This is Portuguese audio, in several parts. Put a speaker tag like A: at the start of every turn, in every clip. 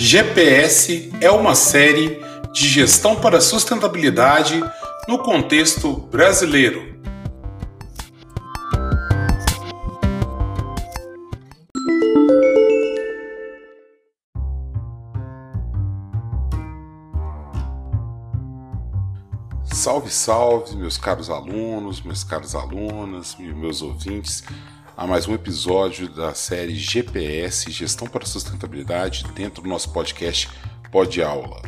A: GPS é uma série de gestão para sustentabilidade no contexto brasileiro. Salve, salve, meus caros alunos, meus caros alunas, meus ouvintes, a mais um episódio da série GPS Gestão para Sustentabilidade dentro do nosso podcast Pod Aula.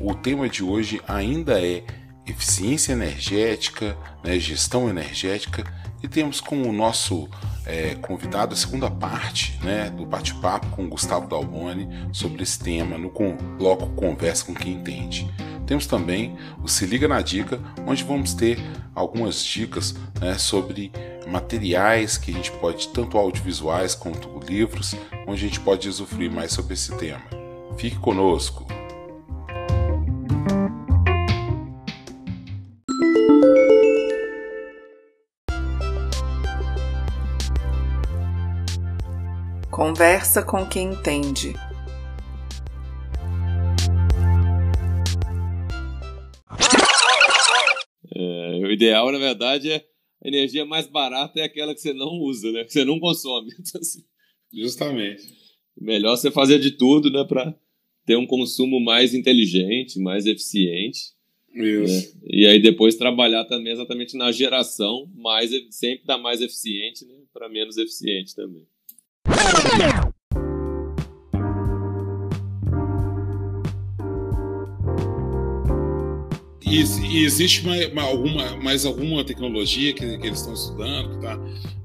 A: O tema de hoje ainda é eficiência energética, né, gestão energética e temos como nosso é, convidado a segunda parte né, do bate-papo com Gustavo Dalboni sobre esse tema no bloco Conversa com quem entende. Temos também o Se Liga na Dica, onde vamos ter algumas dicas né, sobre materiais que a gente pode, tanto audiovisuais quanto livros, onde a gente pode usufruir mais sobre esse tema. Fique conosco!
B: Conversa com quem entende.
C: É, o ideal, na verdade, é a energia mais barata é aquela que você não usa, né? Que você não consome. Então, assim,
A: Justamente.
C: Melhor você fazer de tudo, né? Para ter um consumo mais inteligente, mais eficiente.
A: Isso.
C: Né? E aí depois trabalhar também exatamente na geração, mais, sempre da mais eficiente, né? Para menos eficiente também.
A: E, e existe mais, mais, alguma, mais alguma tecnologia que, que eles estão estudando? Tá,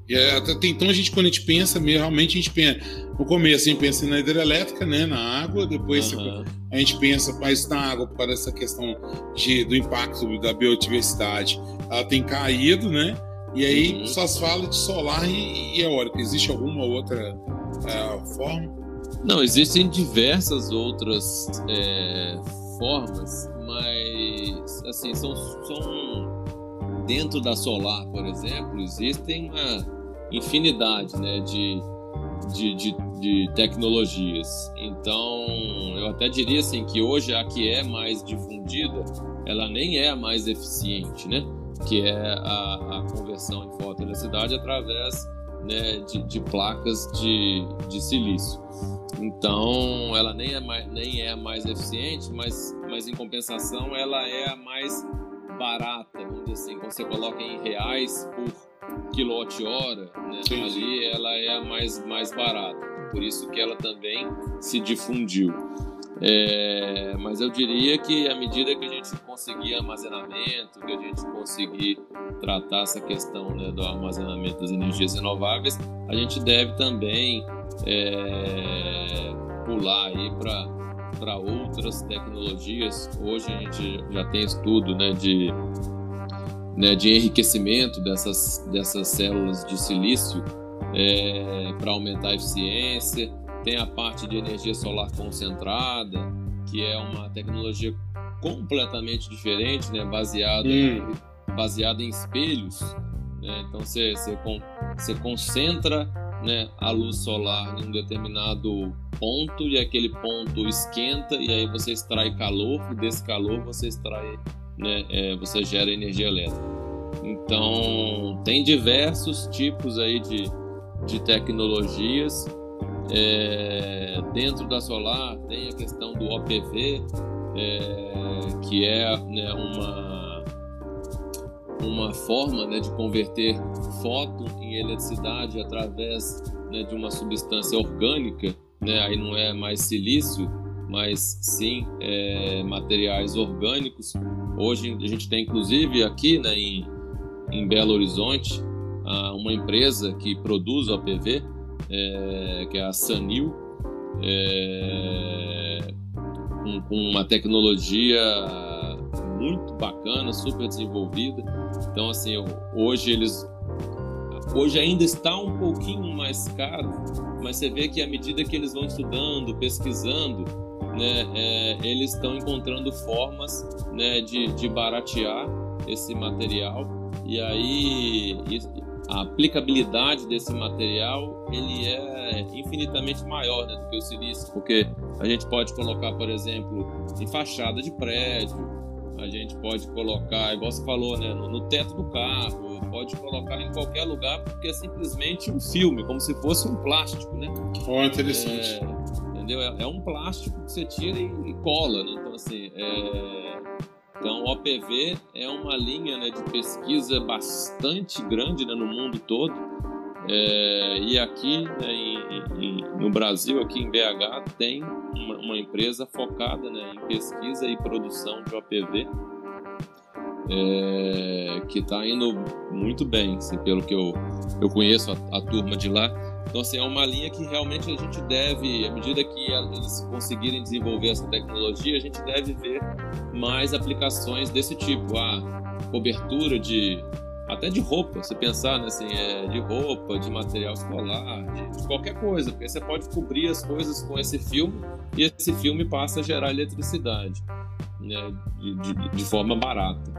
A: e é, até, então a gente, quando a gente pensa, realmente a gente pensa, no começo a gente pensa na hidrelétrica, né, na água, depois uhum. a gente pensa mais na água para essa questão de, do impacto da biodiversidade. Ela tem caído, né? E aí uhum. só se fala de solar e, e eólica. Existe alguma outra uh, forma?
C: Não, existem diversas outras é, formas, mas assim são, são dentro da solar, por exemplo, existem uma infinidade né, de, de, de, de, tecnologias. Então, eu até diria assim que hoje a que é mais difundida, ela nem é a mais eficiente, né? Que é a, a conversão em fotoeletricidade através né, de, de, placas de, de silício. Então, ela nem é, mais, nem é a mais eficiente, mas, mas em compensação, ela é a mais barata, vamos dizer assim, quando você coloca em reais por quilowatt-hora, né? ali ela é a mais, mais barata. Por isso que ela também se difundiu. É, mas eu diria que à medida que a gente conseguir armazenamento, que a gente conseguir tratar essa questão né, do armazenamento das energias renováveis, a gente deve também é, pular aí para outras tecnologias. Hoje a gente já tem estudo né, de né, de enriquecimento dessas, dessas células de silício é, para aumentar a eficiência. Tem a parte de energia solar concentrada, que é uma tecnologia completamente diferente, né, baseada, hum. baseada em espelhos. Né? Então você, você, você concentra né, a luz solar em um determinado ponto e aquele ponto esquenta e aí você extrai calor e desse calor você extrai né, é, você gera energia elétrica. Então, tem diversos tipos aí de, de tecnologias. É, dentro da solar tem a questão do OPV, é, que é né, uma, uma forma né, de converter foto em eletricidade através né, de uma substância orgânica, né, aí não é mais silício, mas sim é, materiais orgânicos. Hoje a gente tem inclusive aqui né, em, em Belo Horizonte uma empresa que produz OPV, é, que é a Sanil, é, com, com uma tecnologia muito bacana, super desenvolvida. Então assim, hoje eles hoje ainda está um pouquinho mais caro, mas você vê que à medida que eles vão estudando, pesquisando, né, é, eles estão encontrando formas né, de, de baratear esse material e aí a aplicabilidade desse material ele é infinitamente maior né, do que o silício, porque a gente pode colocar, por exemplo, em fachada de prédio, a gente pode colocar, igual você falou, né, no, no teto do carro, pode colocar em qualquer lugar, porque é simplesmente um filme, como se fosse um plástico, né?
A: Oh, interessante.
C: É, entendeu? É, é, um plástico que você tira e, e cola, né? Então, assim, é, então, o OPV é uma linha né, de pesquisa bastante grande né, no mundo todo. É, e aqui né, em, em, no Brasil, aqui em BH, tem uma, uma empresa focada né, em pesquisa e produção de OPV, é, que está indo muito bem, assim, pelo que eu, eu conheço a, a turma de lá. Então, assim, é uma linha que realmente a gente deve, à medida que eles conseguirem desenvolver essa tecnologia, a gente deve ver mais aplicações desse tipo. A cobertura de até de roupa, você pensar, né, assim, é, de roupa, de material escolar, de, de, qualquer coisa, porque você pode cobrir as coisas com esse filme e esse filme passa a gerar eletricidade, né, de, de, de forma barata.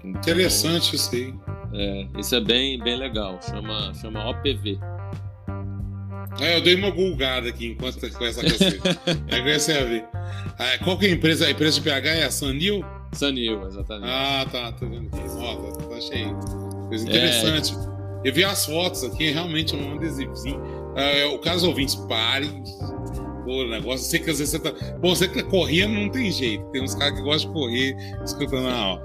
A: Então, Interessante isso aí.
C: É, isso é bem, bem legal, chama, chama OPV.
A: É, eu dei uma bulgada aqui enquanto com essa é que você a ver. Ah, qual que é a empresa? A empresa de PH é a Sanil?
C: Sanil, exatamente.
A: Ah, tá, tô vendo aqui. Nossa, tá cheio. Coisa interessante. É. Eu vi as fotos aqui, realmente é um adesivozinho. É, o caso ouvintes, parem. Pô, negócio, sei que às vezes você tá. Pô, você que tá correndo não tem jeito. Tem uns caras que gostam de correr escutando a ó.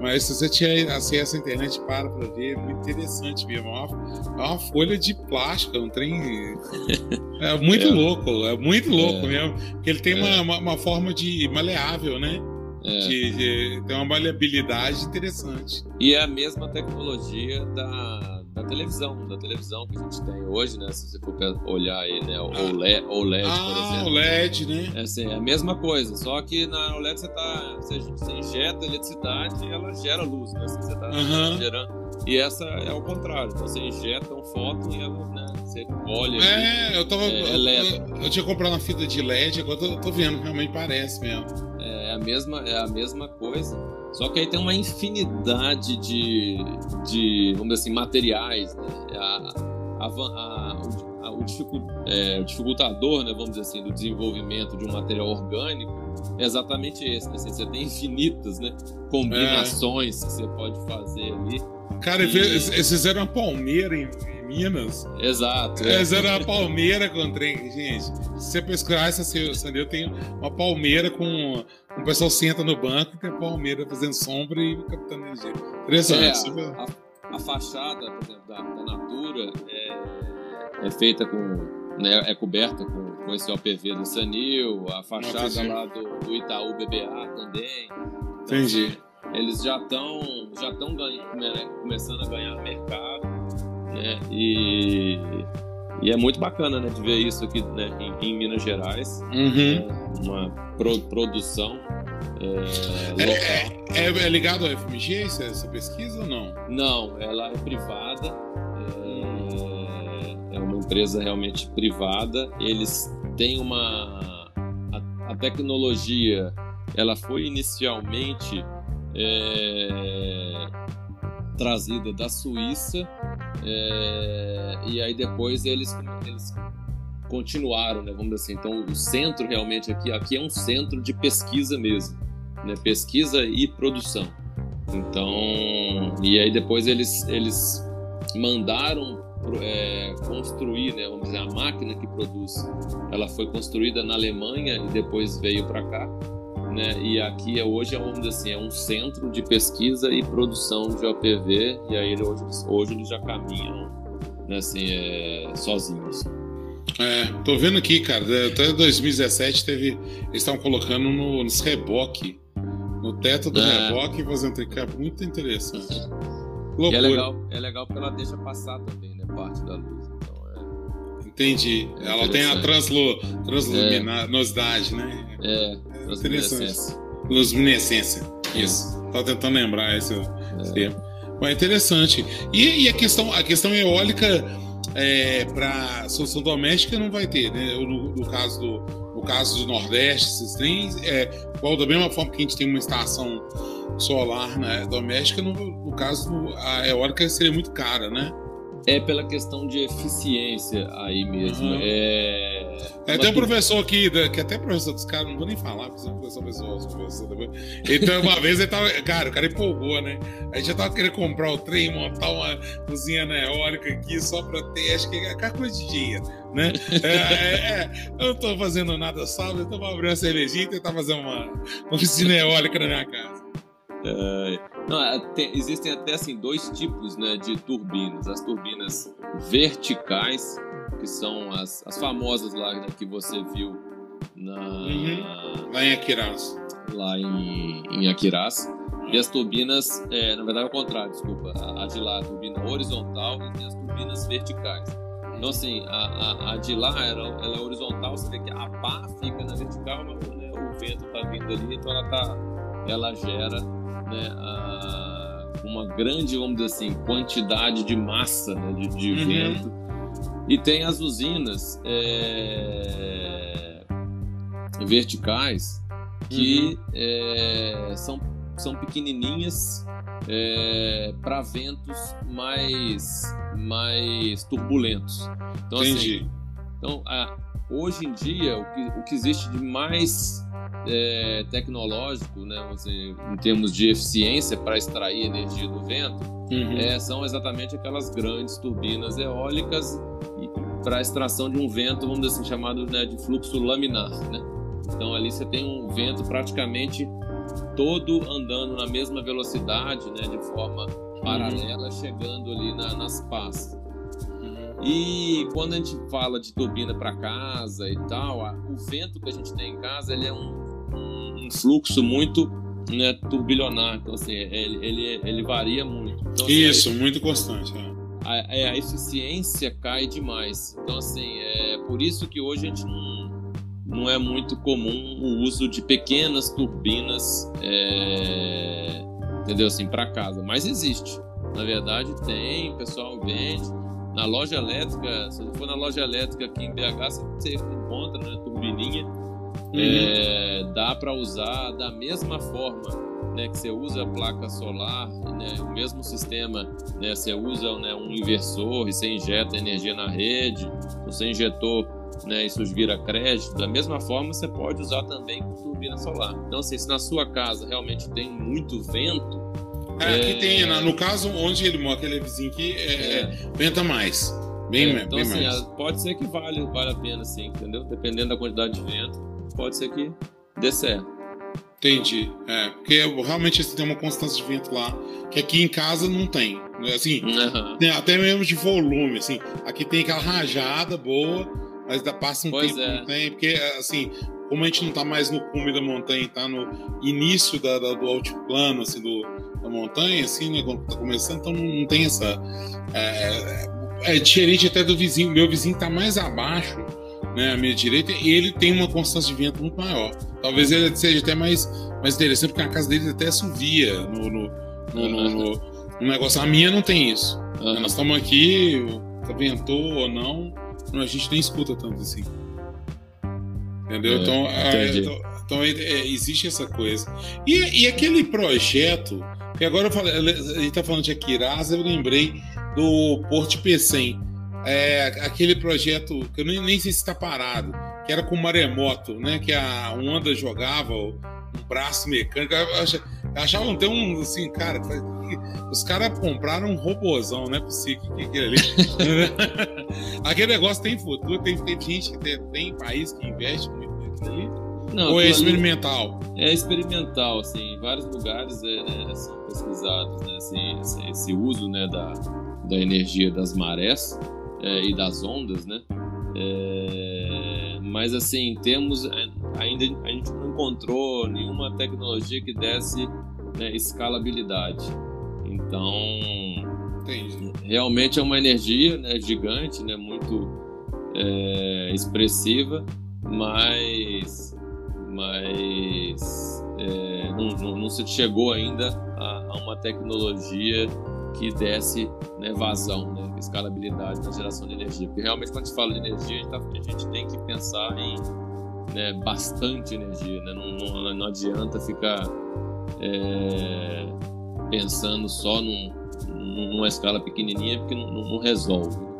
A: Mas se você tiver acesso à internet, para para ver, é muito interessante mesmo. É uma, é uma folha de plástico, é um trem. É muito é. louco, é muito louco é. mesmo. Porque ele tem uma, uma, uma, forma de maleável, né? É. De, de, tem uma maleabilidade interessante.
C: E é a mesma tecnologia da, da televisão, da televisão que a gente tem hoje, né? Se você for olhar aí, né? O ah. OLED, OLED
A: ah,
C: por exemplo.
A: OLED, né?
C: É, assim, é a mesma coisa, só que na OLED você tá. Você, você injeta eletricidade e ela gera luz, né? Assim, você tá uhum. gerando. E essa é o contrário. Então você injeta um fóton e ela, né? Você olha.
A: É, ali, eu tava. É, eu, eu, tinha comprado uma fita de LED, agora eu tô, tô vendo, realmente parece mesmo.
C: É, é a mesma, é a mesma coisa. Só que aí tem uma infinidade de, de vamos dizer assim, materiais, né? A, a, a, o, dificult, é, o, dificultador, né, vamos dizer assim, do desenvolvimento de um material orgânico é exatamente esse. Né? Assim, você tem infinitas né, combinações é. que você pode fazer ali.
A: Cara, e... eles fizeram uma palmeira em, Minas.
C: Exato.
A: É. Eles fizeram uma palmeira com trem. Gente, se você pesquisar essa eu tem uma palmeira com. O pessoal senta no banco e tem a palmeira fazendo sombra e captando energia. Interessante.
C: É, a, a, fachada, por exemplo, da, da Natura é, é feita com. Né, é coberta com, com esse OPV do Sanil, a fachada lá do, do Itaú BBA também.
A: Então, Entendi.
C: Eles já estão já estão começando a ganhar mercado, né? E, e é muito bacana, né, de ver isso aqui né, em, em Minas Gerais,
A: uhum.
C: né, uma pro, produção é, é, local.
A: É, é, é, ligado ao FMG essa, essa, pesquisa ou não?
C: Não, ela é privada. É, é uma empresa realmente privada. Eles têm uma a, a tecnologia. Ela foi inicialmente é, trazida da Suíça é, e aí depois eles, eles continuaram, né, vamos dizer assim. Então o centro realmente aqui, aqui é um centro de pesquisa mesmo, né, pesquisa e produção. Então e aí depois eles eles mandaram é, construir, né, vamos dizer, a máquina que produz, ela foi construída na Alemanha e depois veio para cá né? E aqui é, hoje é um, assim, é um centro de pesquisa e produção de OPV, e aí hoje, hoje eles já caminham né, assim, é, sozinhos.
A: É, tô vendo aqui, cara, é, até 2017 teve. Eles estavam colocando no, nos reboque, no teto do é. reboque, fazendo é muito interessante.
C: Loucura. E é legal, é legal porque ela deixa passar também, né? Parte da luz.
A: É. Entendi. Ela tem a translu, transluminosidade, né?
C: É, transluminescência.
A: Luminescência. Isso. Tava tentando lembrar esse é. termo. É interessante. E, e, a, questão, a questão eólica é, para solução doméstica não vai ter, né? No, no, caso do, no caso do Nordeste, esses trens, é, igual da mesma forma que a gente tem uma estação solar né, doméstica, no, no caso a eólica seria muito cara, né?
C: É pela questão de eficiência aí mesmo. Uhum. É...
A: é tem um professor aqui, que até professor dos caras, não vou nem falar, porque são professor pessoal, professor depois. Então, uma vez ele tava. Cara, o cara empolgou, né? A gente já tava querendo comprar o trem, montar uma cozinha eólica aqui só pra ter, acho que é aquela coisa de dia, né? É, é, é, eu não tô fazendo nada sábado, então vou abrir uma cervejinha e tentar fazer uma oficina eólica na minha casa.
C: É, não, até, existem até assim dois tipos né, de turbinas. As turbinas verticais, que são as, as famosas lá né, que você viu na,
A: uhum. lá em Aquiraz.
C: Lá em, em Aquiraz. E as turbinas, é, na verdade é o contrário, desculpa. A, a, de lá, a turbina horizontal e tem as turbinas verticais. Então, assim, a, a, a de lá ela, ela, é horizontal, você vê que a pá fica na vertical, mas né, o vento está vindo ali, então ela, tá, ela gera né, a, uma grande, vamos dizer assim, quantidade de massa né, de, de uhum. vento. E tem as usinas é, verticais que uhum. é, são, são pequenininhas é, para ventos mais, mais turbulentos. Então, assim, Entendi. Assim, então, a, hoje em dia, o que, o que existe de mais é, tecnológico, né, em termos de eficiência para extrair energia do vento, uhum. é, são exatamente aquelas grandes turbinas eólicas para extração de um vento, vamos dizer assim, chamado né, de fluxo laminar. Né? Então ali você tem um vento praticamente todo andando na mesma velocidade, né, de forma paralela, uhum. chegando ali na, nas pás. E quando a gente fala de turbina para casa e tal, o vento que a gente tem em casa ele é um, um, um fluxo muito né, turbilionar. Então, assim, ele, ele, ele varia muito. Então, assim,
A: Isso, muito constante. É.
C: A, é, a, eficiência cai demais. Então, assim, é por isso que hoje a gente não, não é muito comum o uso de pequenas turbinas, é, entendeu? Assim, para casa. Mas existe. Na verdade, tem, o pessoal vende na loja elétrica, se você for na loja elétrica aqui em BH, você encontra, né, turbininha. Uhum. É, dá para usar da mesma forma né, que você usa a placa solar, né, o mesmo sistema, né, você usa né, um inversor e você injeta energia na rede, você injetou, né, isso vira crédito, da mesma forma você pode usar também com turbina solar. Então, assim, se na sua casa realmente tem muito vento,
A: é, aqui tem, no caso onde ele mora, aquele vizinho aqui, é, é. venta mais. Bem, é,
C: então,
A: bem
C: assim,
A: mais.
C: pode ser que vale, vale a pena, sim, entendeu? Dependendo da quantidade de vento, pode ser que dê certo.
A: Entendi. É, porque realmente assim, tem uma constância de vento lá, que aqui em casa não tem. Né? Assim, uhum. tem até mesmo de volume, assim. Aqui tem aquela rajada boa, mas passa um pois tempo é. não tem, porque assim, como a gente não está mais no cume da montanha, está no início da, da, do altiplano, assim, do, da montanha, assim, né, quando está começando, então não, não tem essa... É, é, diferente até do vizinho, meu vizinho está mais abaixo, né, à minha direita, e ele tem uma constância de vento muito maior. Talvez ele seja até mais, mais interessante, porque a casa dele até subia no, no, no, no, no negócio. A minha não tem isso. Uhum. Nós estamos aqui, ventou ou não, a gente nem escuta tanto assim. Entendeu? É, então, é, então, então é, é, existe essa coisa. E, e aquele projeto, que agora eu falei, a gente está falando de Aquiraz, eu lembrei do Porto Pecém. É, aquele projeto que eu nem, nem sei se está parado, que era com maremoto, né? Que a onda jogava um braço mecânico. Eu achava, eu achava até um assim, cara, os caras compraram um robozão, não é possível que, que aquele ali. aquele negócio tem futuro, tem, tem gente que tem, tem país que investe muito ali. Não, Ou é experimental?
C: É experimental, assim, em vários lugares é, né, são pesquisados né, assim, esse, esse, uso né, da, da energia das marés é, e das ondas, né? É, mas assim, temos é, ainda a gente não encontrou nenhuma tecnologia que desse né, escalabilidade. Então, Entendi. realmente é uma energia né, gigante, né, muito é, expressiva, mas, mas é, não, não, não, se chegou ainda a, a, uma tecnologia que desse né, vazão, né, escalabilidade na geração de energia. Porque realmente quando se fala de energia, a gente, tá, a gente tem que pensar em né, bastante energia, né? não, não, não adianta ficar é, pensando só num, num numa escala pequenininha porque não, não resolve.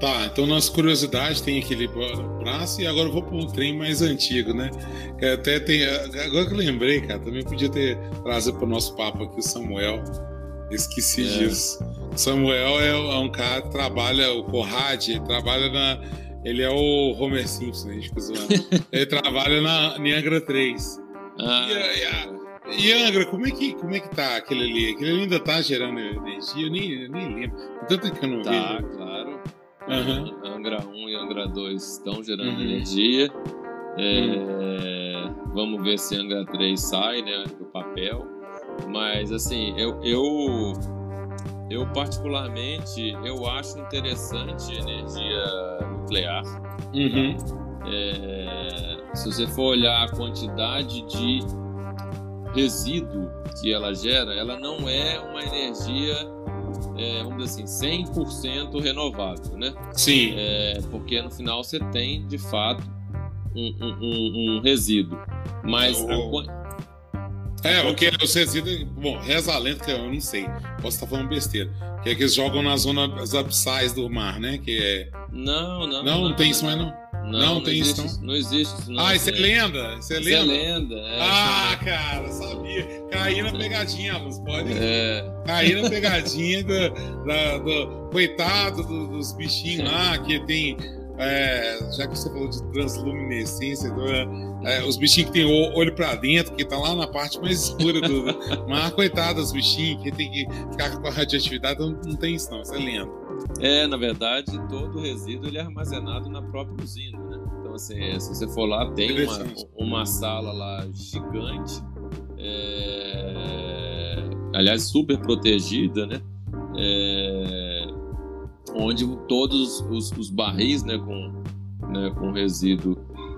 A: Tá, então nas curiosidades tem aquele braço e agora eu vou para um trem mais antigo, né? Que até tem. Agora que eu lembrei, cara, também podia ter trazido para o nosso papo aqui o Samuel. Esqueci é. disso. Samuel é, é, um cara que trabalha, o Corrad, ele trabalha na. Ele é o Homer Simpson, a gente fica zoando. ele trabalha na Niangra 3. Ah. E, e, e, Angra, como é, que, como é que tá aquele ali? Aquele ali ainda tá gerando energia? Eu nem, eu nem lembro. Tanto que eu não
C: tá,
A: vejo.
C: Tá, claro. Uhum. Angra 1 e Angra 2 estão gerando uhum. energia. É, uhum. Vamos ver se Angra 3 sai né, do papel. Mas assim, eu, eu, eu particularmente eu acho interessante energia nuclear. Uhum. É, se você for olhar a quantidade de resíduo que ela gera, ela não é uma energia é, vamos dizer assim, 100% renovável, né?
A: Sim.
C: É, porque no final você tem, de fato, um, um, um resíduo. Mas.
A: O... A... É, porque os resíduos. Bom, reza a lenta que eu não sei. Posso estar falando besteira. Que é que eles jogam nas zonas abissais do mar, né? Que é.
C: Não, não.
A: Não, não, não tem isso mais não.
C: Não, não, não tem existe, isso, não? Não existe isso, não.
A: Ah, isso é lenda? Isso é lenda? Isso é
C: lenda, é.
A: Ah, cara, sabia. Caí na pegadinha, mas pode. É. Caí na pegadinha do, do, do coitado do, dos bichinhos lá, que tem. É, já que você falou de transluminescência, do, é, os bichinhos que tem o olho para dentro, que tá lá na parte mais escura do. mas, coitado dos bichinhos, que tem que ficar com a radioatividade, não, não tem isso, não. Isso é lenda.
C: É, na verdade, todo o resíduo ele é armazenado na própria usina, né? Então, assim, se você for lá, tem uma, uma sala lá gigante, é... aliás, super protegida, né? É... Onde todos os, os barris, né, com, né, com resíduo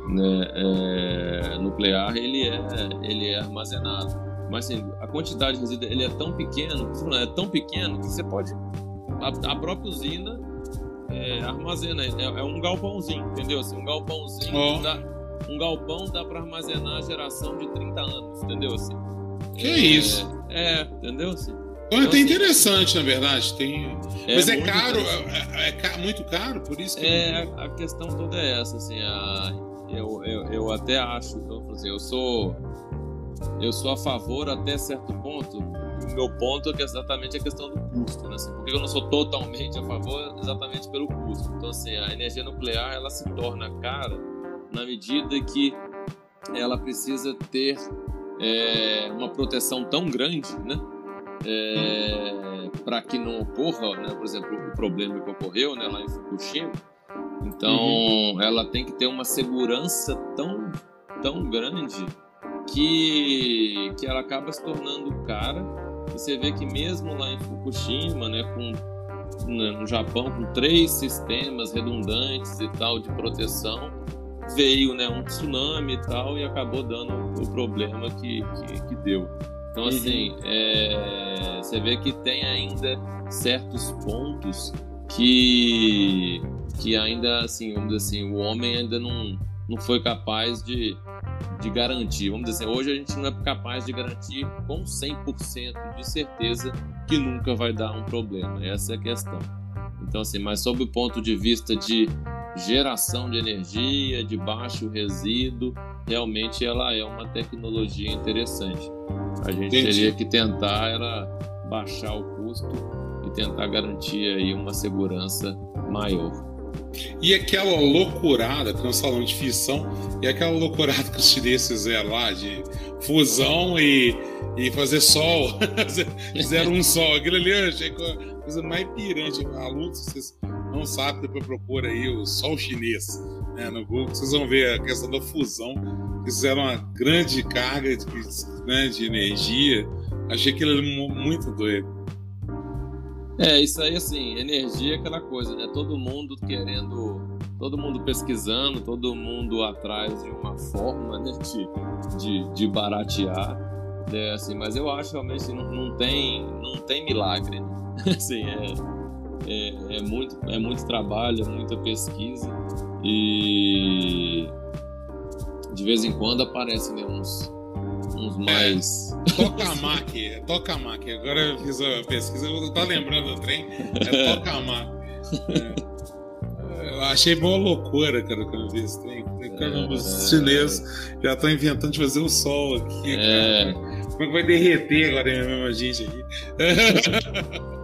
C: né, é... nuclear, ele é, ele é armazenado. Mas, assim, a quantidade de resíduo ele é tão pequeno, é tão pequeno que você pode a, a própria usina é, armazena, é, é, um galpãozinho, entendeu? Assim, um galpãozinho, oh. dá, um galpão dá para armazenar a geração de 30 anos, entendeu? Assim,
A: que é, isso?
C: É, entendeu? Assim,
A: então, até assim, interessante, na verdade. Tem... É Mas é caro, é, é, muito caro, por isso que.
C: É, a, a questão toda é essa, assim, a, eu, eu, eu até acho, então, assim, eu sou. Eu sou a favor até certo ponto meu ponto é que exatamente a questão do custo, né? Assim, porque eu não sou totalmente a favor exatamente pelo custo. Então, assim, a energia nuclear ela se torna cara na medida que ela precisa ter é, uma proteção tão grande, né? É, para que não ocorra, né? Por exemplo, o problema que ocorreu, né? Lá em Fukushima. Então, uhum. ela tem que ter uma segurança tão, tão grande que, que ela acaba se tornando cara você vê que mesmo lá em Fukushima, né, com né, no Japão com três sistemas redundantes e tal de proteção, veio né, um tsunami e tal e acabou dando o problema que, que, que deu. Então, uhum. assim, é, você vê que tem ainda certos pontos que, que ainda, assim, vamos dizer assim, o homem ainda não, não foi capaz de, de garantir. Vamos dizer assim, hoje a gente não é capaz de garantir com 100% de certeza que nunca vai dar um problema. Essa é a questão. Então, assim, mas sob o ponto de vista de geração de energia, de baixo resíduo, realmente ela é uma tecnologia interessante. A gente Entendi. teria que tentar era baixar o custo e tentar garantir aí uma segurança maior.
A: E aquela loucurada, que nós falamos de fissão, e aquela loucurada que os chineses fizeram lá, de fusão e, e fazer sol. Fizeram um sol. Aquilo ali eu achei a coisa mais pirante. A luta, vocês não sabem, depois procura aí o sol chinês né, no Google, vocês vão ver a questão da fusão. Fizeram uma grande carga de, né, de energia. Achei aquilo ali muito doido.
C: É, isso aí, assim, energia é aquela coisa, né? Todo mundo querendo, todo mundo pesquisando, todo mundo atrás de uma forma né, de, de, de baratear, né? Assim, mas eu acho realmente que não, não, tem, não tem milagre, né? Assim, é, é, é, muito, é muito trabalho, é muita pesquisa e de vez em quando aparecem né, uns, uns mais.
A: É, Tokamak, é Tokamak. Agora eu fiz a pesquisa, eu tô lembrando do trem. É Tokamak. É. Eu achei boa loucura, cara, quando eu vi esse trem. Caramba, os chineses já estão inventando de fazer o sol aqui, é. cara. Como é que vai derreter agora mesmo a gente aqui?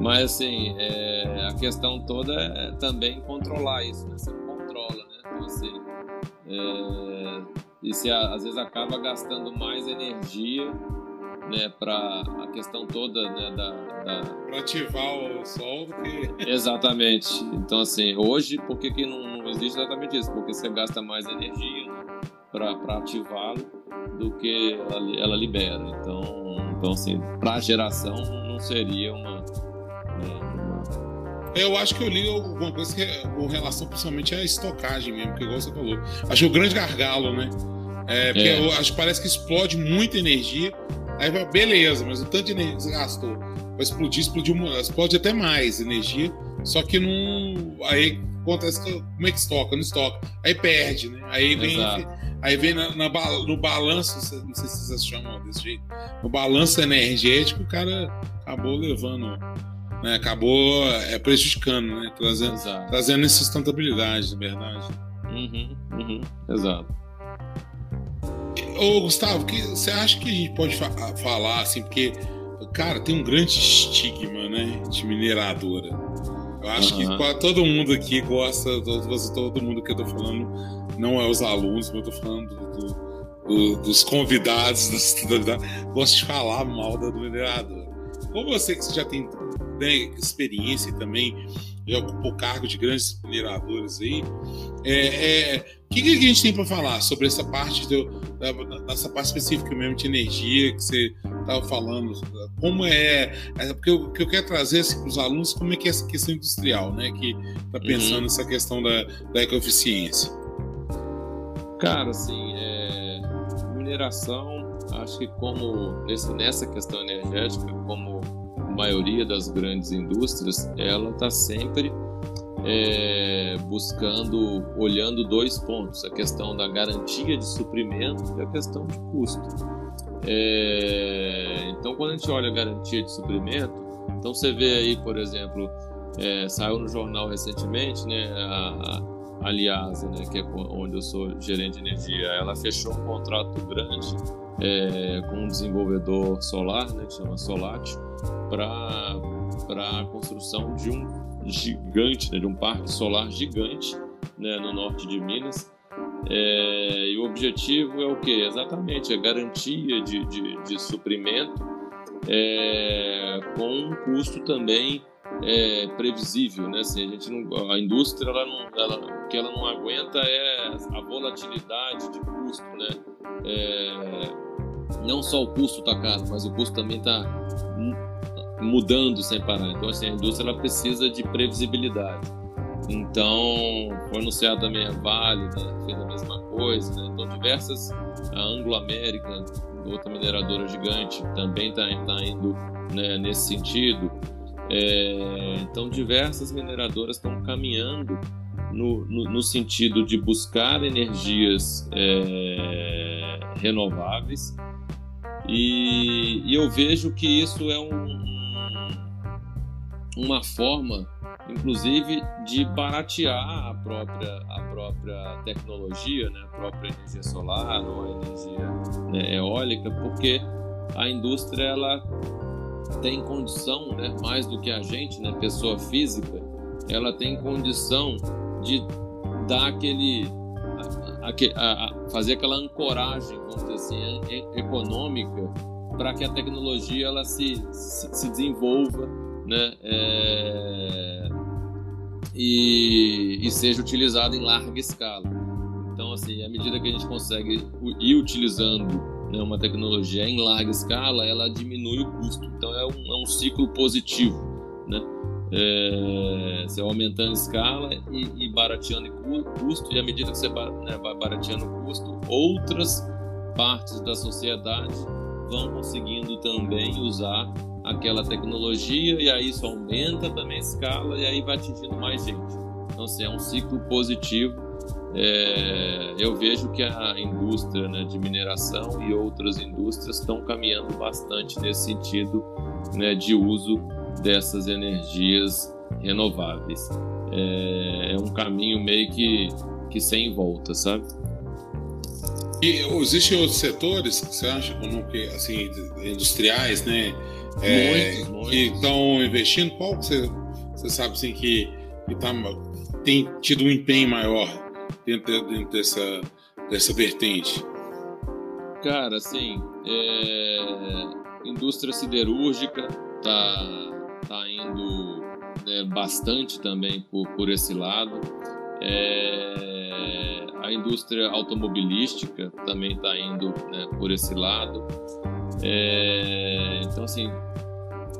C: Mas assim, é, a questão toda é também controlar isso, né? Você controla, né? Você, é, e você às vezes acaba gastando mais energia né, para a questão toda né, da, da...
A: para ativar o sol do que
C: exatamente então assim hoje por que, que não, não existe exatamente isso porque você gasta mais energia né, para ativá-lo do que ela, ela libera então então assim para a geração não seria uma
A: eu acho que eu li alguma coisa que é com relação principalmente à estocagem mesmo, que igual você falou. Acho que o grande gargalo, né? É, porque é. acho que parece que explode muita energia. Aí vai, beleza, mas o tanto de energia que você gastou vai explodir, explodiu, explode até mais energia, só que não. Aí acontece que como é que estoca? Não estoca. Aí perde, né? Aí vem, aí vem na, na, no balanço, não sei se vocês chamam desse jeito, no balanço energético, o cara acabou levando né, acabou é, prejudicando, né, trazendo, trazendo insustentabilidade, na verdade.
C: Uhum, uhum, exato.
A: Ô, Gustavo, que você acha que a gente pode fa falar assim, porque, cara, tem um grande estigma, né, de mineradora. Eu acho uhum. que todo mundo aqui gosta, todo, todo mundo que eu tô falando, não é os alunos, mas eu tô falando do, do, dos convidados, dos, gosta de falar mal da mineradora. Como você que já tem né, experiência também já ocupou cargo de grandes mineradores aí. É, é, o que, que, a gente tem para falar sobre essa parte do, da, dessa parte específica mesmo de energia que você estava falando? Como é, é porque o que eu quero trazer assim, para os alunos como é que é essa questão industrial, né? Que está pensando uhum. nessa questão da, da ecoeficiência.
C: Cara, assim, é, mineração, acho que como nessa questão energética, como maioria das grandes indústrias, ela está sempre é, buscando, olhando dois pontos: a questão da garantia de suprimento e a questão de custo. É, então, quando a gente olha a garantia de suprimento, então você vê aí, por exemplo, é, saiu no jornal recentemente, né, a, a né, que é onde eu sou gerente de energia, ela fechou um contrato grande é, com um desenvolvedor solar, né, que chama Solat, para a construção de um gigante, né, de um parque solar gigante né, no norte de Minas. É, e o objetivo é o que? Exatamente a garantia de, de, de suprimento é, com um custo também é, previsível, né? Assim, a, gente não, a indústria, ela não, ela, o que ela não aguenta é a volatilidade de custo, né? É, não só o custo está caro, mas o custo também está mudando sem parar. Então, assim, a indústria ela precisa de previsibilidade. Então, foi anunciado também a Vale, né, fez a mesma coisa. Né? Então, diversas, a Anglo América, outra mineradora gigante, também está tá indo né, nesse sentido. É, então, diversas mineradoras estão caminhando no, no, no, sentido de buscar energias é, renováveis. E, e, eu vejo que isso é um, uma forma, inclusive, de baratear a própria, a própria tecnologia, né? a própria energia solar ou a energia né, eólica, porque a indústria ela tem condição, né, mais do que a gente, né, pessoa física, ela tem condição de dar aquele a, a, a fazer aquela ancoragem, vamos dizer assim, econômica para que a tecnologia ela se, se, se desenvolva né, é, e, e, seja utilizado em larga escala. Então, assim, à medida que a gente consegue ir utilizando né, uma tecnologia em larga escala, ela diminui o custo. Então, é um, é um ciclo positivo, né? É, você vai aumentando escala e, e barateando custo, e à medida que você né, vai barateando o custo, outras partes da sociedade vão conseguindo também usar aquela tecnologia e aí isso aumenta também a escala e aí vai atingindo mais gente. Então, assim, é um ciclo positivo é, eu vejo que a indústria né, de mineração e outras indústrias estão caminhando bastante nesse sentido né, de uso dessas energias renováveis. É, é, um caminho meio que, que sem volta, sabe?
A: E existem outros setores que você acha que assim industriais, né?
C: É, muitos, muitos.
A: Que estão investindo. Qual que você, você sabe assim que, que tá, tem tido um empenho maior dentro, dentro dessa, dessa vertente?
C: Cara, assim, é... indústria siderúrgica tá, tá indo né, bastante também por, por esse lado. É... A indústria automobilística também está indo né, por esse lado. É... Então, assim,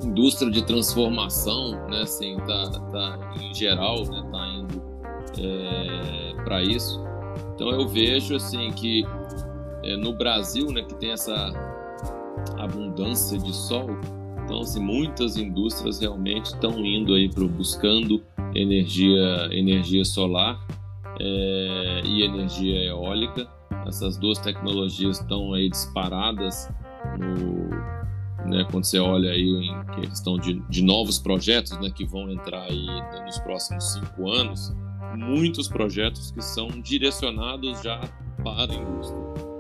C: indústria de transformação, né, assim, tá, tá em geral, né, tá indo é, para isso. Então eu vejo assim que é, no Brasil, né, que tem essa abundância de sol, então assim, muitas indústrias realmente estão indo aí para buscando energia energia solar é, e energia eólica. Essas duas tecnologias estão aí disparadas no, né, quando você olha aí em questão de, de novos projetos né, que vão entrar aí né, nos próximos cinco anos, muitos projetos que são direcionados já para a indústria.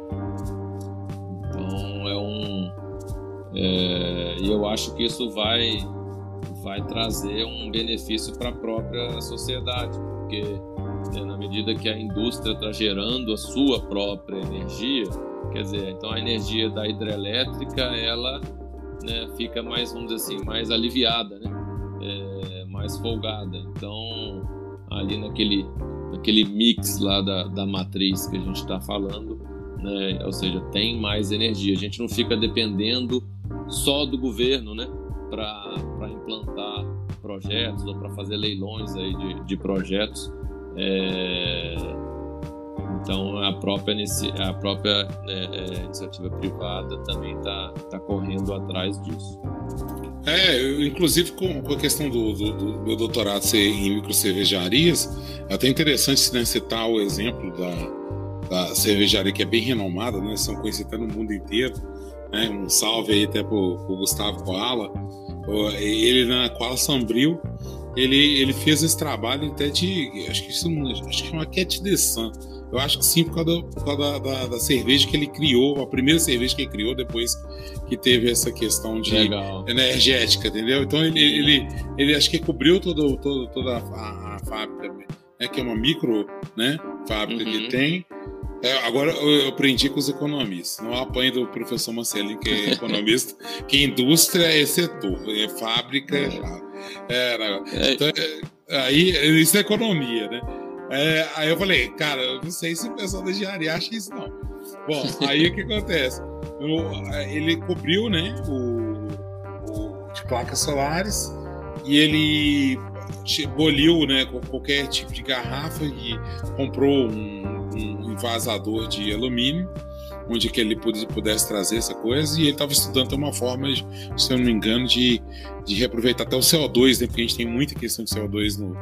C: É, e eu acho que isso vai vai trazer um benefício para a própria sociedade, porque né, na medida que a indústria está gerando a sua própria energia, quer dizer, então a energia da hidrelétrica ela né, fica mais, vamos dizer assim, mais aliviada, né, é, mais folgada. Então ali naquele, naquele mix lá da, da matriz que a gente está falando, né? ou seja, tem mais energia. A gente não fica dependendo só do governo né? para implantar projetos ou para fazer leilões aí de, de projetos. É... Então a própria, a própria né, é, iniciativa privada também está tá correndo atrás disso.
A: É, eu, inclusive com, com, a questão do, do, do, meu doutorado ser em microcervejarias, é até interessante né, citar o exemplo da, da cervejaria que é bem renomada, né? São conhecidas no mundo inteiro. Né, um salve aí até pro, pro Gustavo Koala. Ele na Koala Sambril, ele, ele fez esse trabalho até de. Acho que isso acho que é uma Cat de Sun eu acho que sim, por causa, por causa da, da, da, cerveja que ele criou, a primeira cerveja que ele criou depois que teve essa questão de
C: Legal.
A: energética, entendeu? Então ele, ele, ele acho que cobriu todo, todo, toda a, a fábrica, né, que é uma micro né, fábrica uhum. que tem. É, agora eu aprendi com os economistas. Não apanho do professor Marcelinho, que é economista, que indústria é setor, é fábrica. É, é, então, é, aí isso é economia, né? É, aí eu falei, cara, eu não sei se o pessoal da engenharia acha isso, não. Bom, aí o que acontece? Eu, ele cobriu, né, o, o, de placas solares e ele boliu, né, qualquer tipo de garrafa e comprou um, um envasador de alumínio onde que ele pudesse trazer essa coisa, e ele estava estudando uma forma, se eu não me engano, de, de reaproveitar até o CO2, né? Porque a gente tem muita questão de CO2 no,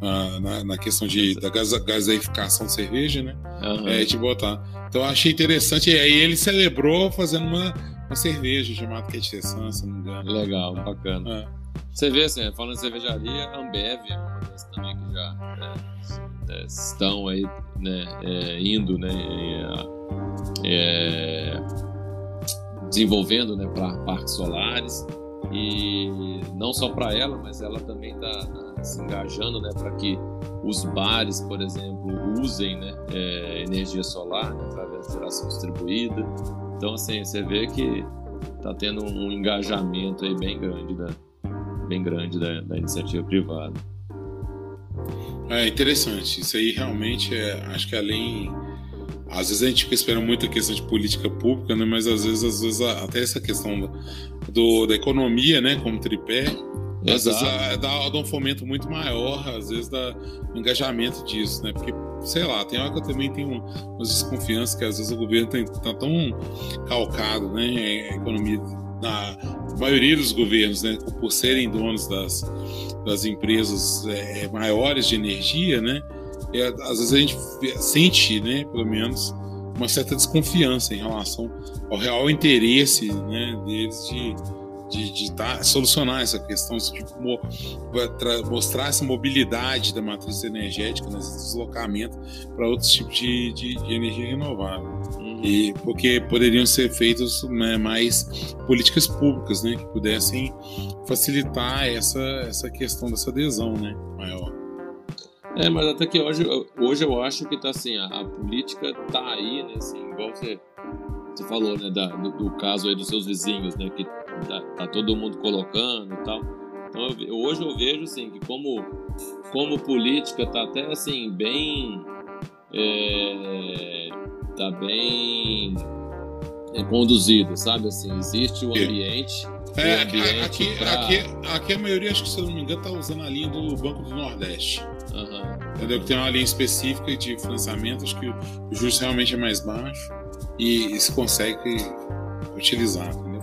A: na, na, na questão de, da gas, gaseificação de cerveja, né? Uhum. É, de botar. Então eu achei interessante, e aí ele celebrou fazendo uma, uma cerveja chamada Sun, se não me engano.
C: Legal, bacana. É. Você vê, assim, falando de cervejaria, a Ambev é uma das também que já né, estão aí né, é, indo né, é, desenvolvendo né, para parques solares e não só para ela, mas ela também está tá se engajando né, para que os bares, por exemplo, usem né, é, energia solar né, através da geração distribuída. Então, assim, você vê que está tendo um engajamento aí bem grande da, bem grande da, da iniciativa privada.
A: É interessante. Isso aí realmente é, acho que além às vezes a gente fica esperando muito a questão de política pública, né? Mas às vezes, às vezes até essa questão do, da economia, né? Como tripé, às vezes dá, dá, um fomento muito maior, às vezes dá um engajamento disso, né? Porque, sei lá, tem hora que eu também tenho umas desconfianças que às vezes o governo está tão calcado, né? A economia na maioria dos governos, né, por serem donos das, das empresas é, maiores de energia, né, é, às vezes a gente sente, né, pelo menos, uma certa desconfiança em relação ao real interesse né, deles de de, de tá, solucionar essa questão, de mo, mostrar essa mobilidade da matriz energética, né, esse deslocamento para outros tipos de, de, de energia renovável. E porque poderiam ser feitas né, mais políticas públicas né, que pudessem facilitar essa, essa questão dessa adesão né, maior.
C: É, mas até que hoje, hoje eu acho que tá assim, a, a política tá aí, né, assim, igual você, você falou, né, da, do, do, caso aí dos seus vizinhos, né, que tá, tá todo mundo colocando e tal. Então, eu, hoje eu vejo, assim, que como, como política tá até, assim, bem... É, tá bem é, conduzido, sabe, assim, existe o ambiente...
A: É, aqui, pra... aqui, aqui a maioria, acho que se eu não me engano, tá usando a linha do Banco do Nordeste. Uhum. Entendeu? Que tem uma linha específica de financiamento, acho que o juros realmente é mais baixo e, e se consegue utilizar, entendeu?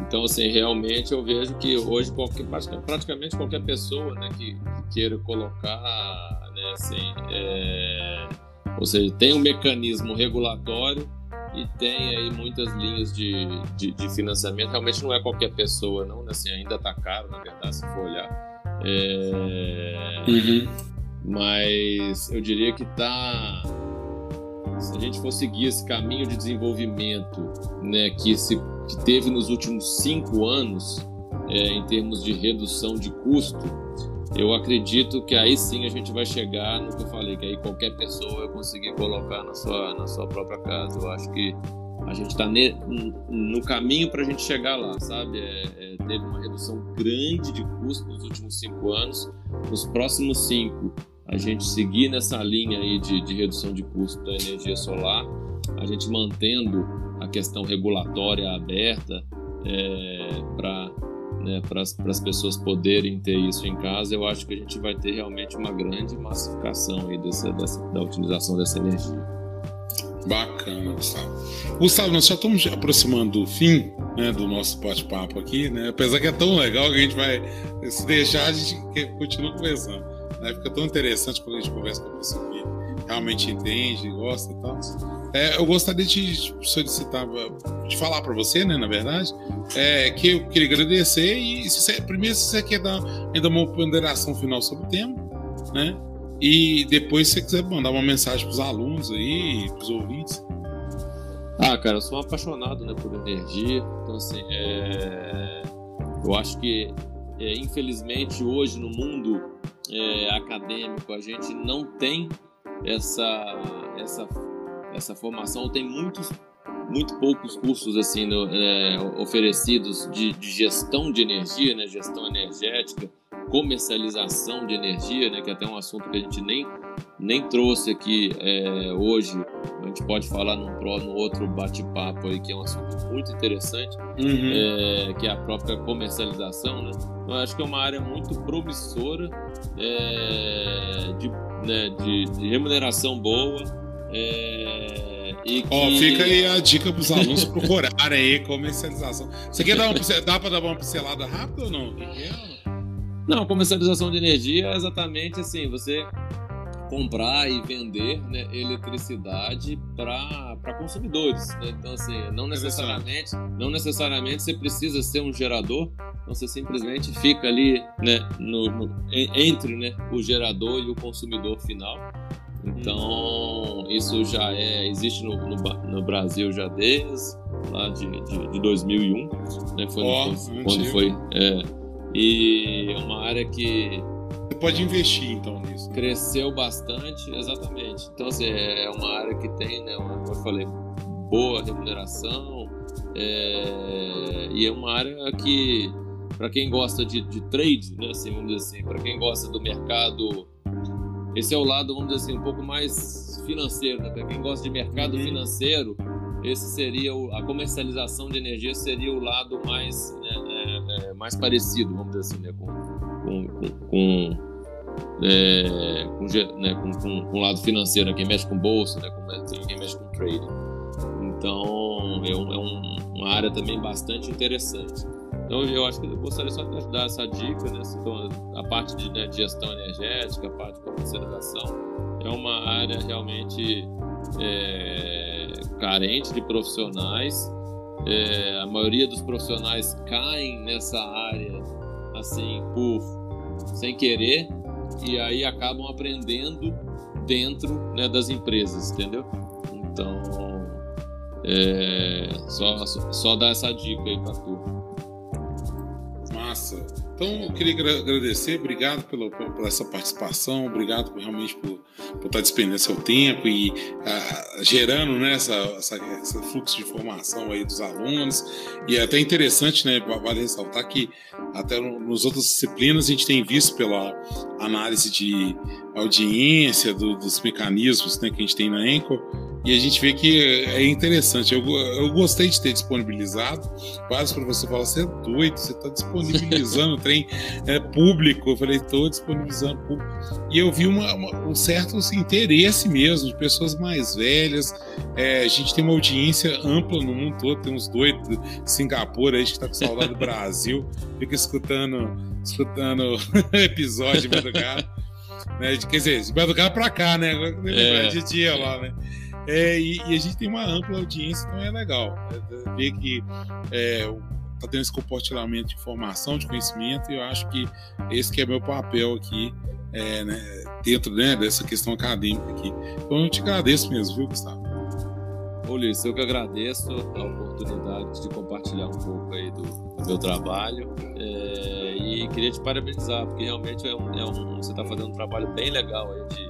C: Então, assim, realmente eu vejo que hoje qualquer, praticamente qualquer pessoa né, que, que queira colocar, né, assim, é, ou seja, tem um mecanismo regulatório e tem aí muitas linhas de, de, de financiamento. Realmente não é qualquer pessoa, não, né? assim, ainda está caro, na verdade, se for olhar. É... Uhum. Mas eu diria que tá. Se a gente for seguir esse caminho de desenvolvimento né, que, se, que teve nos últimos cinco anos, é, em termos de redução de custo, eu acredito que aí sim a gente vai chegar no que eu falei, que aí qualquer pessoa vai conseguir colocar na sua, na sua própria casa. Eu acho que a gente está no caminho para a gente chegar lá, sabe? É, é, teve uma redução grande de custo nos últimos cinco anos. Nos próximos cinco, a gente seguir nessa linha aí de, de redução de custo da energia solar, a gente mantendo a questão regulatória aberta é, para né, para as pessoas poderem ter isso em casa, eu acho que a gente vai ter realmente uma grande massificação aí dessa, dessa da utilização dessa energia.
A: Bacana, Gustavo. Gustavo, nós já estamos aproximando do fim né, do nosso bate-papo aqui, né? Apesar que é tão legal que a gente vai se deixar, a gente continua conversando. Né? Fica tão interessante quando a gente conversa com a pessoa que realmente entende, gosta e tal. É, eu gostaria de solicitar, de falar para você, né, na verdade, é, que eu queria agradecer e se você, primeiro se você quer dar ainda uma ponderação final sobre o tema, né? E depois, se você quiser mandar uma mensagem para os alunos aí, para os ouvintes.
C: Ah, cara, eu sou um apaixonado né, por energia. Então, assim, é... eu acho que, é, infelizmente, hoje no mundo é, acadêmico, a gente não tem essa, essa, essa formação, tem muitos muito poucos cursos assim no, é, oferecidos de, de, gestão de energia, né, gestão energética, comercialização de energia, né, que é até um assunto que a gente nem, nem trouxe aqui é, hoje. A gente pode falar num, no outro bate-papo aí, que é um assunto muito interessante, uhum. é, que é a própria comercialização. Né? Então, acho que é uma área muito promissora, é, de, né, de, de, remuneração boa. É, e que...
A: Ó, fica aí a dica para os alunos procurarem aí comercialização. Você quer dar uma, dá para dar uma pincelada rápida ou não?
C: Não, comercialização de energia é exatamente assim, você comprar e vender né, eletricidade para consumidores. Né? Então, assim, não necessariamente, não necessariamente você precisa ser um gerador, então você simplesmente fica ali né, no, no, entre né, o gerador e o consumidor final. Então, isso já é, existe no, no, no Brasil já desde lá de, de, de 2001, né? Foi oh, quando, quando foi é, e é uma área que.
A: Você pode investir então nisso.
C: Cresceu bastante, exatamente. Então, assim, é uma área que tem, né, como eu falei, boa remuneração. É, e é uma área que, para quem gosta de, de, trade, né, assim, vamos dizer assim, para quem gosta do mercado, esse é o lado, vamos dizer assim, um pouco mais financeiro, né? Para quem gosta de mercado uhum. financeiro, esse seria o, a comercialização de energia seria o lado mais né, é, é, mais parecido, vamos dizer assim, né, com, com, com, com é, né, com, o lado financeiro, né, quem mexe com bolsa, né, com, quem mexe com trading. Então, é, um, é um, uma área também bastante interessante.
D: Então eu acho que eu gostaria só de dar essa dica, né? Então, a parte de né, gestão energética, a parte de comercialização é uma área realmente é, carente de profissionais. É, a maioria dos profissionais caem nessa área assim por sem querer e aí acabam aprendendo dentro né, das empresas, entendeu? Então é, só, só dar essa dica aí para tu.
A: Massa. Então, eu queria agradecer, obrigado pela, por essa participação, obrigado realmente por, por estar despendendo seu tempo e uh, gerando né, essa, essa, esse fluxo de informação aí dos alunos. E é até interessante, né, vale ressaltar que até nas outras disciplinas a gente tem visto pela análise de audiência do, dos mecanismos né, que a gente tem na Enco e a gente vê que é interessante. Eu, eu gostei de ter disponibilizado. Vários professores falam: você é doido, você está disponibilizando o trem é, público. Eu falei: estou disponibilizando público. E eu vi uma, uma, um certo assim, interesse mesmo de pessoas mais velhas. É, a gente tem uma audiência ampla no mundo todo. Tem uns doidos de Singapura aí que está com saudade do Brasil, fica escutando, escutando episódio de madrugada. Né? Quer dizer, de madrugada para cá, né? É, de dia lá, né? É, e, e, a gente tem uma ampla audiência, então é legal é, ver que é, tá tendo esse compartilhamento de informação, de conhecimento, e eu acho que esse que é meu papel aqui, é, né, dentro né, dessa questão acadêmica aqui. Então eu te agradeço mesmo, viu, Gustavo?
D: Ulisses, eu que agradeço a oportunidade de compartilhar um pouco aí do, do meu trabalho é, e queria te parabenizar, porque realmente é um, é um você está fazendo um trabalho bem legal aí de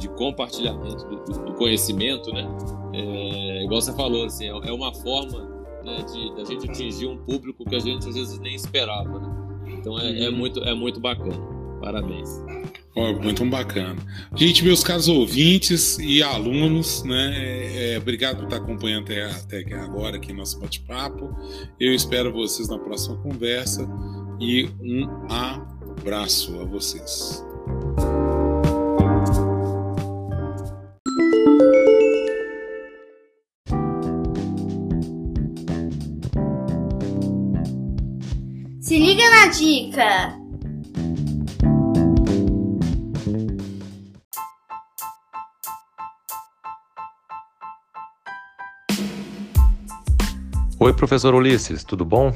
D: de compartilhamento do, do conhecimento, né? É, igual você falou, assim, é, é uma forma né, de da gente atingir um público que a gente às vezes nem esperava, né? Então é, é uhum. muito é muito bacana. Parabéns.
A: Oh, muito bacana. Gente, meus caros ouvintes e alunos, né? É, é, obrigado por estar acompanhando até, até agora aqui nosso bate-papo. Eu espero vocês na próxima conversa e um abraço a vocês.
E: Dica!
C: Oi, professor Ulisses, tudo bom?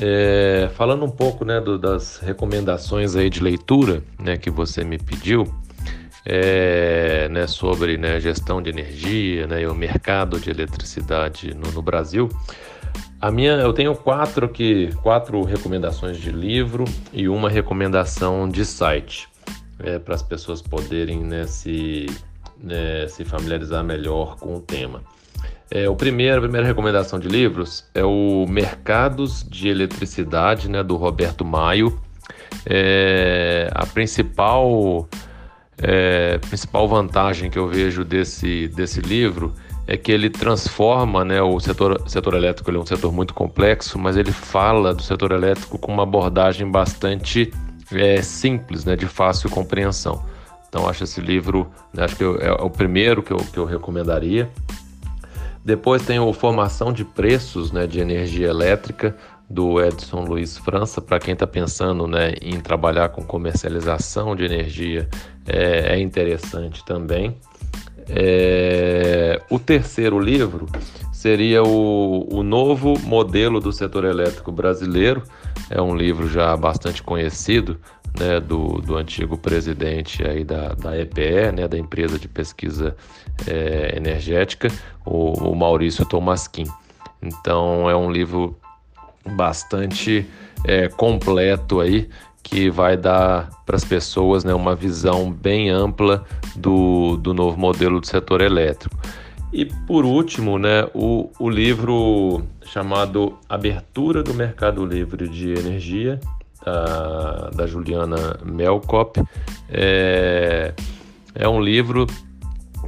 C: É, falando um pouco né, do, das recomendações aí de leitura né, que você me pediu, é, né, sobre né, gestão de energia né, e o mercado de eletricidade no, no Brasil, a minha, eu tenho quatro aqui, quatro recomendações de livro e uma recomendação de site é, para as pessoas poderem né, se, né, se familiarizar melhor com o tema. É, o primeiro, a primeira recomendação de livros é o Mercados de Eletricidade, né, do Roberto Maio. É, a principal, é, principal vantagem que eu vejo desse, desse livro é que ele transforma, né, o setor, setor elétrico ele é um setor muito complexo, mas ele fala do setor elétrico com uma abordagem bastante é, simples, né, de fácil compreensão. Então acho esse livro, né, acho que eu, é o primeiro que eu, que eu recomendaria. Depois tem o Formação de Preços né, de Energia Elétrica, do Edson Luiz França, para quem está pensando né, em trabalhar com comercialização de energia, é, é interessante também. É, o terceiro livro seria o, o Novo Modelo do Setor Elétrico Brasileiro. É um livro já bastante conhecido né, do, do antigo presidente aí da, da EPE, né, da empresa de pesquisa é, energética, o, o Maurício Tomasquim. Então é um livro bastante é, completo aí que vai dar para as pessoas né, uma visão bem ampla do, do novo modelo do setor elétrico. E por último, né, o, o livro chamado Abertura do Mercado Livre de Energia, da, da Juliana Melkop, é, é um livro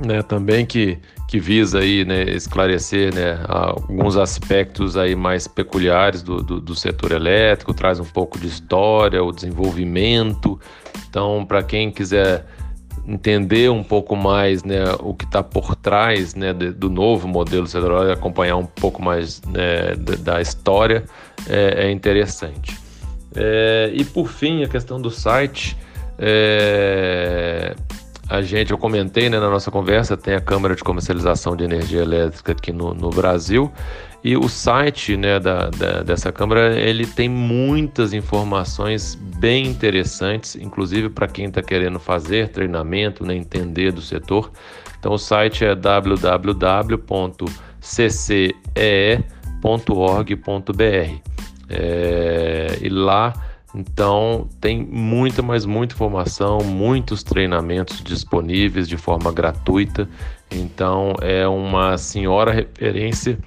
C: né, também que que visa aí, né, esclarecer né, alguns aspectos aí mais peculiares do, do, do, setor elétrico, traz um pouco de história, o desenvolvimento. Então, para quem quiser entender um pouco mais né, o que está por trás né, do novo modelo setor acompanhar um pouco mais né, da história é, é interessante. É, e por fim, a questão do site. É, a gente, eu comentei né, na nossa conversa, tem a Câmara de Comercialização de Energia Elétrica aqui no, no Brasil e o site né, da, da, dessa Câmara ele tem muitas informações bem interessantes, inclusive para quem está querendo fazer treinamento, né, entender do setor. Então o site é www.ccee.org.br é, e lá então tem muita, mas muita informação, muitos treinamentos disponíveis de forma gratuita. Então é uma senhora referência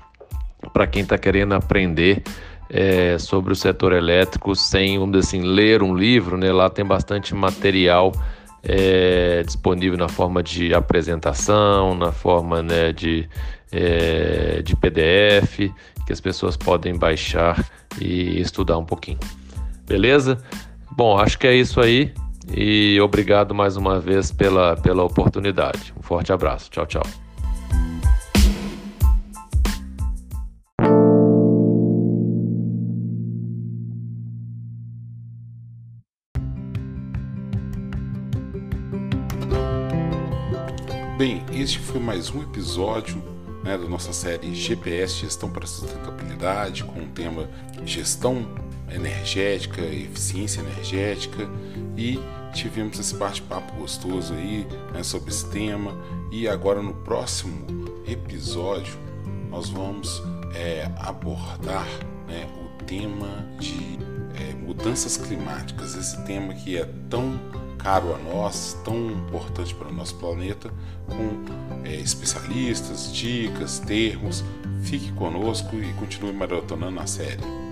C: para quem está querendo aprender é, sobre o setor elétrico sem, vamos dizer assim, ler um livro. Né? Lá tem bastante material é, disponível na forma de apresentação, na forma né, de, é, de PDF, que as pessoas podem baixar e estudar um pouquinho. Beleza? Bom, acho que é isso aí e obrigado mais uma vez pela, pela oportunidade. Um forte abraço. Tchau, tchau.
A: Bem, este foi mais um episódio né, da nossa série GPS Gestão para Sustentabilidade, com o tema Gestão Energética, Eficiência Energética e tivemos esse bate-papo gostoso aí né, sobre esse tema. E agora no próximo episódio nós vamos é, abordar né, o tema de é, mudanças climáticas, esse tema que é tão caro a nós, tão importante para o nosso planeta, com é, especialistas, dicas, termos. Fique conosco e continue maratonando a série.